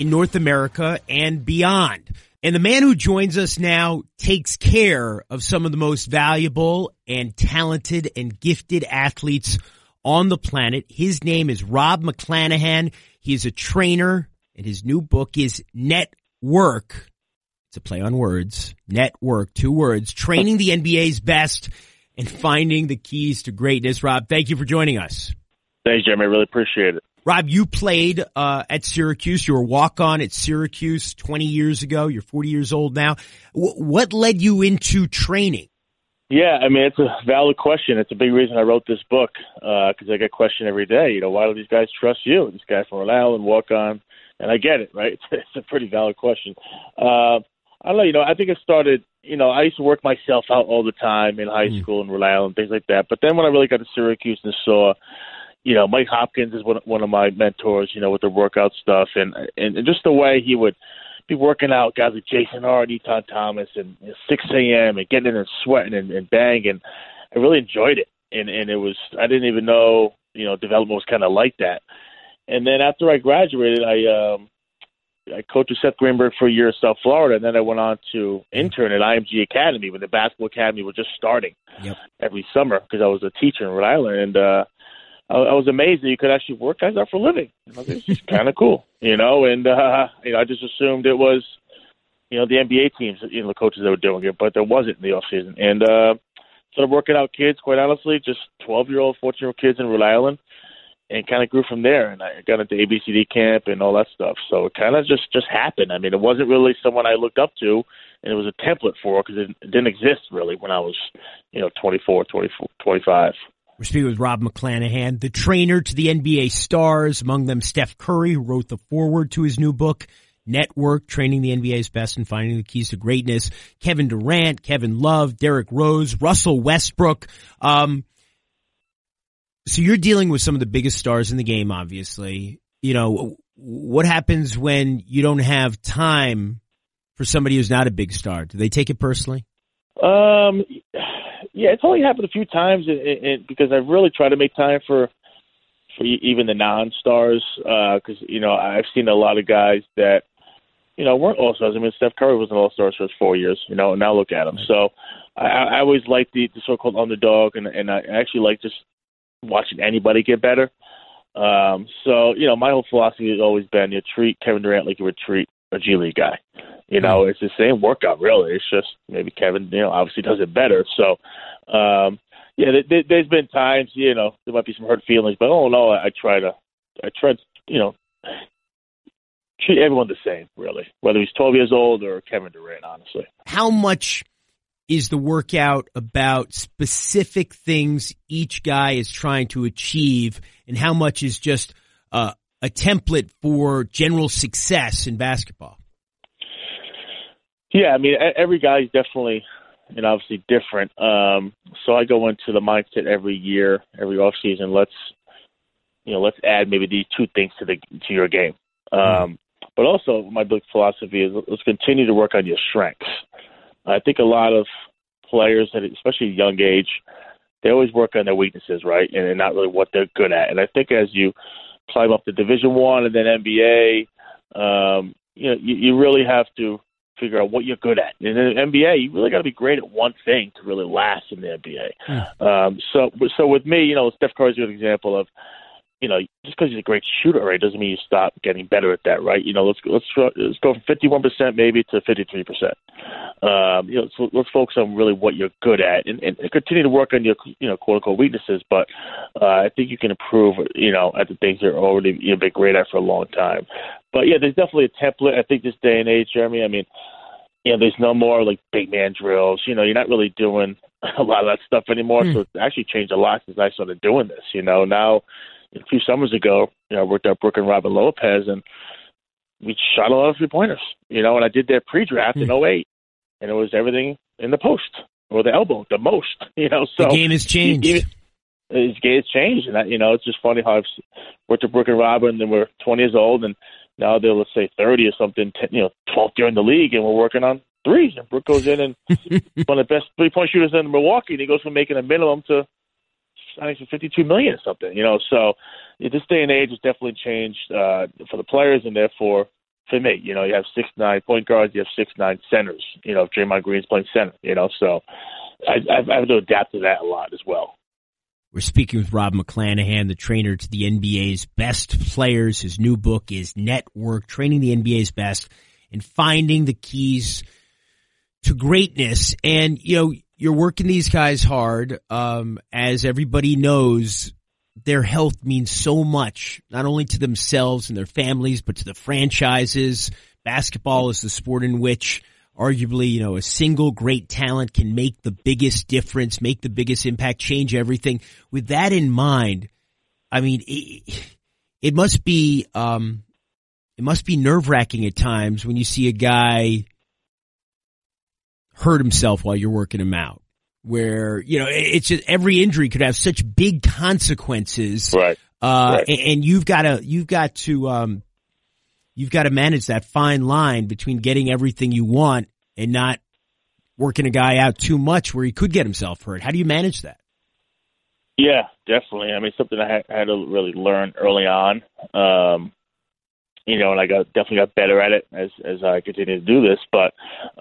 in North America and beyond. And the man who joins us now takes care of some of the most valuable and talented and gifted athletes on the planet. His name is Rob McClanaghan. He is a trainer and his new book is Network. It's a play on words. Network, two words, training the NBA's best and finding the keys to greatness. Rob, thank you for joining us. Thanks, Jeremy. I really appreciate it. Rob, you played uh, at Syracuse. You were walk on at Syracuse 20 years ago. You're 40 years old now. W- what led you into training? Yeah, I mean, it's a valid question. It's a big reason I wrote this book because uh, I get questioned every day. You know, why do these guys trust you? This guy from Rhode Island, walk on, and I get it, right? It's, it's a pretty valid question. Uh, I don't know. You know, I think it started. You know, I used to work myself out all the time in high mm. school in Rhode Island, things like that. But then when I really got to Syracuse and saw you know, Mike Hopkins is one one of my mentors. You know, with the workout stuff and and just the way he would be working out guys like Jason Hart, Etan Thomas, and you know, 6 a.m. and getting in and sweating and, and banging. I really enjoyed it, and and it was I didn't even know you know development was kind of like that. And then after I graduated, I um, I coached with Seth Greenberg for a year in South Florida, and then I went on to intern at IMG Academy when the basketball academy was just starting yep. every summer because I was a teacher in Rhode Island, and uh, I, was amazed that you could actually work guys out for a living. It's just kind of cool, you know. And uh, you know, I just assumed it was, you know, the NBA teams, you know, the coaches that were doing it, but there wasn't in the off season. And uh, started working out kids, quite honestly, just twelve year old, fourteen year old kids in Rhode Island, and kind of grew from there. And I got into ABCD camp and all that stuff. So it kind of just just happened. I mean, it wasn't really someone I looked up to, and it was a template for because it, it didn't exist really when I was, you know, twenty four, twenty four, twenty five. We're speaking with Rob McClanaghan, the trainer to the NBA stars, among them Steph Curry, who wrote the foreword to his new book, Network, Training the NBA's Best and Finding the Keys to Greatness. Kevin Durant, Kevin Love, Derrick Rose, Russell Westbrook. Um, so you're dealing with some of the biggest stars in the game, obviously. You know, what happens when you don't have time for somebody who's not a big star? Do they take it personally? Um, yeah, it's only happened a few times, and, and because I've really tried to make time for for even the non-stars, because uh, you know I've seen a lot of guys that you know weren't all stars. I mean, Steph Curry was an all star for four years, you know, and now look at him. So I, I always like the, the so-called underdog, and and I actually like just watching anybody get better. Um, so you know, my whole philosophy has always been you treat Kevin Durant like you would treat a G League guy. You know, it's the same workout really. It's just maybe Kevin, you know, obviously does it better. So, um, yeah, there, there's been times, you know, there might be some hurt feelings, but oh no, I, I try to, I try to, you know, treat everyone the same, really, whether he's 12 years old or Kevin Durant, honestly. How much is the workout about specific things each guy is trying to achieve, and how much is just uh, a template for general success in basketball? Yeah, I mean, every guy is definitely, and obviously different. Um, so I go into the mindset every year, every off season. Let's, you know, let's add maybe these two things to the to your game. Um, but also, my big philosophy is let's continue to work on your strengths. I think a lot of players, that especially young age, they always work on their weaknesses, right, and, and not really what they're good at. And I think as you climb up to Division One and then NBA, um, you know, you, you really have to figure out what you're good at. And In the NBA, you really got to be great at one thing to really last in the NBA. Hmm. Um, so, so with me, you know, Steph Curry's a good example of, you know, just because he's a great shooter, right, doesn't mean you stop getting better at that, right? You know, let's let's let's go from 51 percent maybe to 53 percent. Um, you know, so let's focus on really what you're good at and, and continue to work on your, you know, quote unquote weaknesses. But uh, I think you can improve, you know, at the things you're already you've been great at for a long time. But yeah, there's definitely a template. I think this day and age, Jeremy. I mean, you know, there's no more like big man drills. You know, you're not really doing a lot of that stuff anymore. Hmm. So it's actually changed a lot since I started doing this. You know, now a few summers ago, you know, I worked out Brook and Robin Lopez, and we shot a lot of three pointers, you know, and I did their pre-draft mm. in hmm. 08, and it was everything in the post or the elbow, the most, you know. So the game has changed. His game has changed, and that, you know, it's just funny how I've worked with Brook and Robin, and we're 20 years old, and now they're let's say 30 or something, 10, you know, 12th year in the league, and we're working on threes. And Brook goes in and one of the best three point shooters in Milwaukee, and he goes from making a minimum to I think it's 52 million or something. You know, so this day and age has definitely changed uh, for the players, and therefore for me, you know, you have six nine point guards, you have six nine centers. You know, if Draymond Green's playing center, you know, so I, I've, I have to adapt to that a lot as well. We're speaking with Rob McClanaghan, the trainer to the NBA's best players. His new book is Network, Training the NBA's Best and Finding the Keys to Greatness. And, you know, you're working these guys hard. Um, as everybody knows, their health means so much, not only to themselves and their families, but to the franchises. Basketball is the sport in which arguably, you know, a single great talent can make the biggest difference, make the biggest impact, change everything. With that in mind, I mean, it, it must be, um, it must be nerve wracking at times when you see a guy hurt himself while you're working him out. Where, you know, it's just every injury could have such big consequences. Right. Uh, right. And, and, you've got to, you've got to, um, you've got to manage that fine line between getting everything you want and not working a guy out too much where he could get himself hurt. How do you manage that? Yeah, definitely. I mean, something I had, had to really learn early on. Um, you know, and I got definitely got better at it as as I continue to do this. But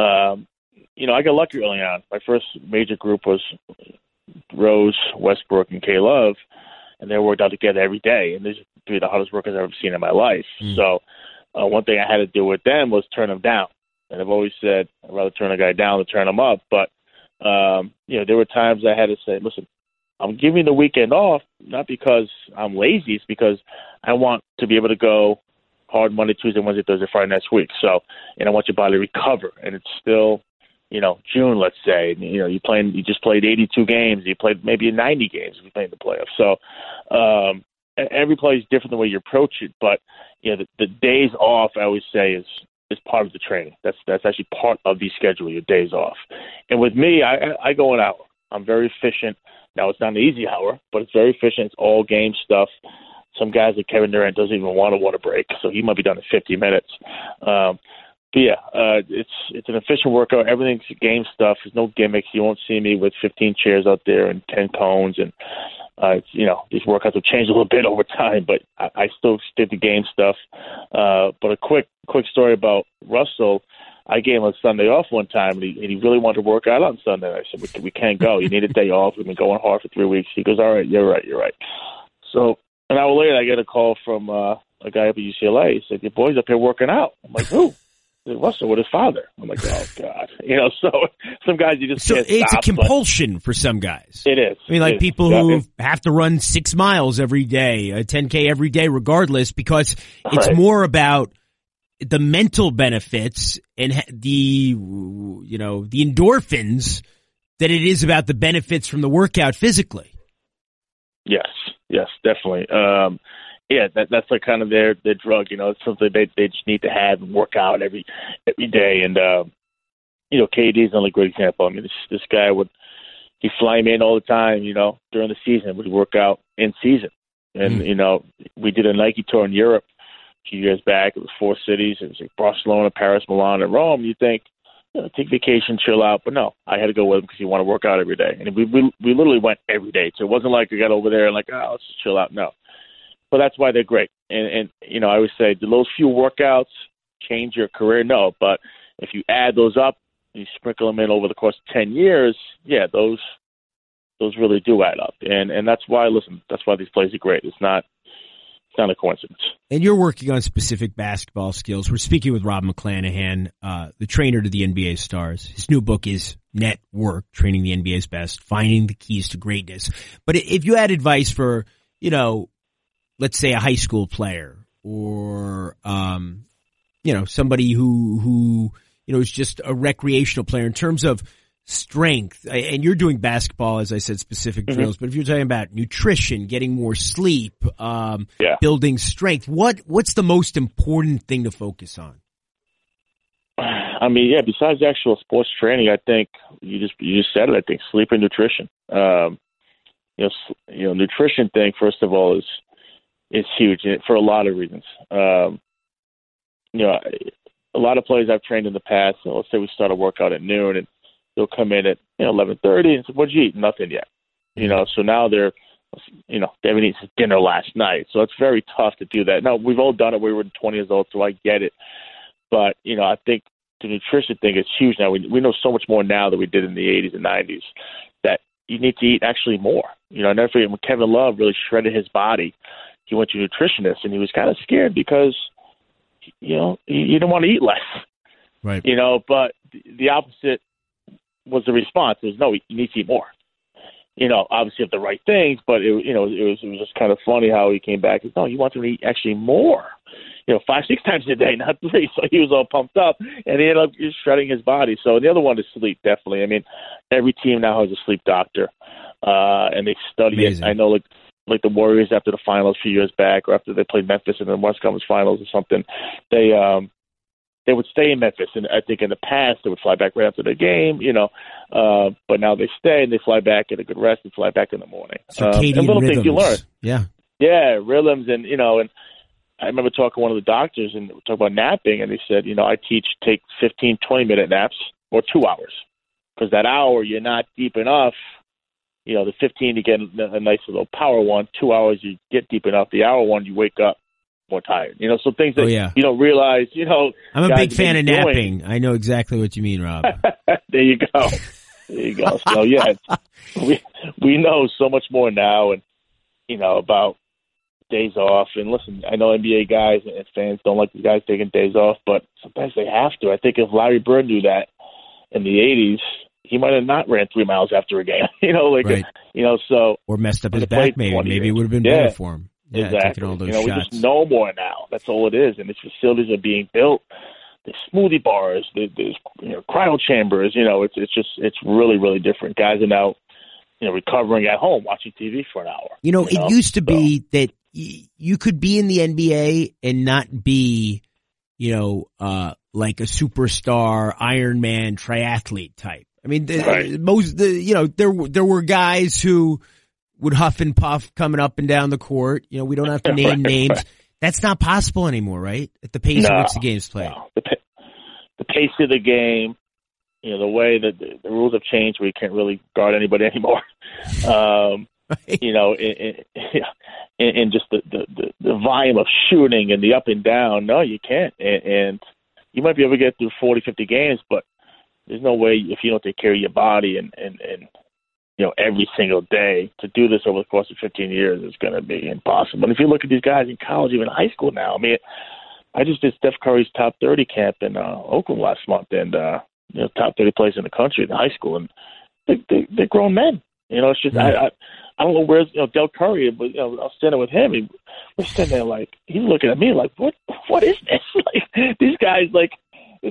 um, you know, I got lucky early on. My first major group was Rose, Westbrook, and K Love, and they worked out together every day. And these are three of the hardest workers I've ever seen in my life. Mm. So uh, one thing I had to do with them was turn them down. And I've always said I'd rather turn a guy down than turn him up. But um, you know, there were times I had to say, listen, I'm giving the weekend off not because I'm lazy, it's because I want to be able to go hard Monday, Tuesday, Wednesday, Thursday, Friday next week. So, and I want your body to recover. And it's still, you know, June, let's say. You know, you playing, you just played 82 games. You played maybe 90 games if you played the playoffs. So, um, every play is different the way you approach it. But you know, the, the days off, I always say, is is part of the training. That's that's actually part of the schedule. Your days off. And with me, I I go an hour. I'm very efficient. Now it's not an easy hour, but it's very efficient. It's all game stuff. Some guys like Kevin Durant doesn't even want to want water break, so he might be done in 50 minutes. Um, yeah, uh, it's it's an efficient workout. Everything's game stuff. There's no gimmicks. You won't see me with 15 chairs out there and 10 cones and uh, you know, these workouts have changed a little bit over time, but I, I still did the game stuff. Uh, but a quick, quick story about Russell. I gave him a Sunday off one time, and he, and he really wanted to work out on Sunday. I said, we, we can't go. You need a day off. We've been going hard for three weeks. He goes, all right, you're right, you're right. So an hour later, I get a call from uh, a guy up at UCLA. He said, your boy's up here working out. I'm like, who? Russell with his father. I'm like, oh god, you know. So some guys you just so it's stop, a compulsion for some guys. It is. I mean, like people who have to run six miles every day, a 10k every day, regardless, because it's right. more about the mental benefits and the you know the endorphins that it is about the benefits from the workout physically. Yes, yes, definitely. Um, yeah, that that's like kind of their their drug. You know, it's something they they just need to have and work out every every day. And uh, you know, KD is another great example. I mean, this this guy would he fly me in all the time. You know, during the season, would work out in season. And mm. you know, we did a Nike tour in Europe a few years back. It was four cities. It was like Barcelona, Paris, Milan, and Rome. You think, you know, take vacation, chill out. But no, I had to go with him because he wanted to work out every day, and we we we literally went every day. So it wasn't like we got over there and like, oh, let's just chill out. No, but that's why they're great. And, and you know, I always say, do those few workouts change your career? No, but if you add those up, you sprinkle them in over the course of ten years, yeah, those those really do add up. And and that's why, listen, that's why these plays are great. It's not it's not a coincidence. And you're working on specific basketball skills. We're speaking with Rob McClanaghan, uh, the trainer to the NBA stars. His new book is Network, Training the NBA's Best, Finding the Keys to Greatness. But if you had advice for, you know, let's say a high school player or, um, you know, somebody who, who, you know, is just a recreational player in terms of strength, and you're doing basketball, as I said, specific mm-hmm. drills, but if you're talking about nutrition, getting more sleep, um, yeah. building strength, what, what's the most important thing to focus on? I mean, yeah, besides actual sports training, I think you just, you just said it, I think sleep and nutrition. Um, you know, you know, nutrition thing, first of all, is, is huge for a lot of reasons. Um, you know, a lot of players I've trained in the past, you know, let's say we start a workout at noon and they'll come in at you know eleven thirty and say, "What'd you eat?" Nothing yet. You know, so now they're you know they haven't eaten dinner last night, so it's very tough to do that. Now we've all done it. We were twenty years old, so I get it. But you know, I think the nutrition thing is huge now. We we know so much more now than we did in the eighties and nineties that you need to eat actually more. You know, I never forget when Kevin Love really shredded his body. He went to a nutritionist and he was kind of scared because you know you, you don't want to eat less. Right. You know, but the opposite was the response is no, you need to eat more. You know, obviously have the right things, but it, you know, it was it was just kind of funny how he came back. He no, you want to eat actually more. You know, five six times a day, not three. So he was all pumped up, and he ended up just shredding his body. So the other one is sleep, definitely. I mean, every team now has a sleep doctor, uh, and they study Amazing. it. I know, like like the Warriors after the finals a few years back, or after they played Memphis in the West Conference Finals or something, they um they would stay in Memphis. And I think in the past they would fly back right after the game, you know. Uh, but now they stay and they fly back, get a good rest, and fly back in the morning. Um, and little rhythms. things you learn. Yeah. Yeah, rhythms and you know, and I remember talking to one of the doctors and talking about napping, and he said, you know, I teach take fifteen, twenty minute naps or two hours because that hour you're not deep enough. You know, the 15 you get a nice little power one. Two hours you get deep enough. The hour one you wake up more tired. You know, so things that oh, yeah. you don't realize. You know, I'm a big fan of napping. I know exactly what you mean, Rob. there you go. There you go. So yeah, we we know so much more now, and you know about days off. And listen, I know NBA guys and fans don't like the guys taking days off, but sometimes they have to. I think if Larry Bird knew that in the '80s, he might have not ran three miles after a game. you know, like right. you know, so or messed up his back. Maybe maybe it would have been yeah. better for him. Yeah, exactly. All those you know, shots. we just know more now. That's all it is. And these facilities are being built. There's smoothie bars. There's, there's you know cryo chambers. You know, it's it's just it's really really different. Guys are now you know recovering at home watching TV for an hour. You know, you it know? used to so. be that y- you could be in the NBA and not be, you know, uh, like a superstar Iron Man triathlete type. I mean, the, right. most the you know there there were guys who would huff and puff coming up and down the court. You know, we don't have to name right, names. Right. That's not possible anymore, right? At the pace no, at which the game's played. No. The, the pace of the game, you know, the way that the, the rules have changed, we can't really guard anybody anymore. Um. You know, and, and just the, the the volume of shooting and the up and down. No, you can't. And, and you might be able to get through 40, 50 games, but there's no way if you don't take care of your body and and and you know, every single day. To do this over the course of 15 years is going to be impossible. And if you look at these guys in college, even high school now, I mean, I just did Steph Curry's top 30 camp in uh, Oakland last month, and uh, you know, top 30 players in the country in high school, and they, they, they're grown men. You know, it's just I, I I don't know where's you know Del Curry, but you know I was standing with him. He, we're standing there like he's looking at me like what what is this? Like these guys like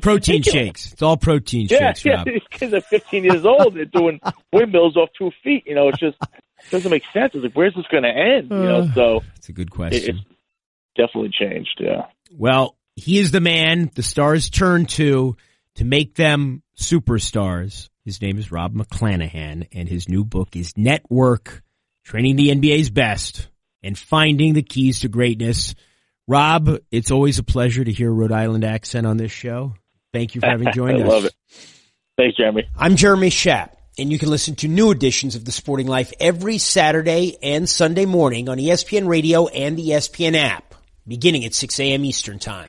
protein shakes. It's all protein yeah, shakes. Yeah, Rob. these kids are 15 years old. They're doing windmills off two feet. You know, it's just it doesn't make sense. It's like, where's this going to end? You know, so it's a good question. It, it's definitely changed. Yeah. Well, he is the man the stars turn to to make them superstars. His name is Rob McClanaghan, and his new book is Network: Training the NBA's Best and Finding the Keys to Greatness. Rob, it's always a pleasure to hear a Rhode Island accent on this show. Thank you for having joined I us. love it. Thanks, Jeremy. I'm Jeremy Schaap, and you can listen to new editions of The Sporting Life every Saturday and Sunday morning on ESPN Radio and the ESPN app, beginning at 6 a.m. Eastern Time.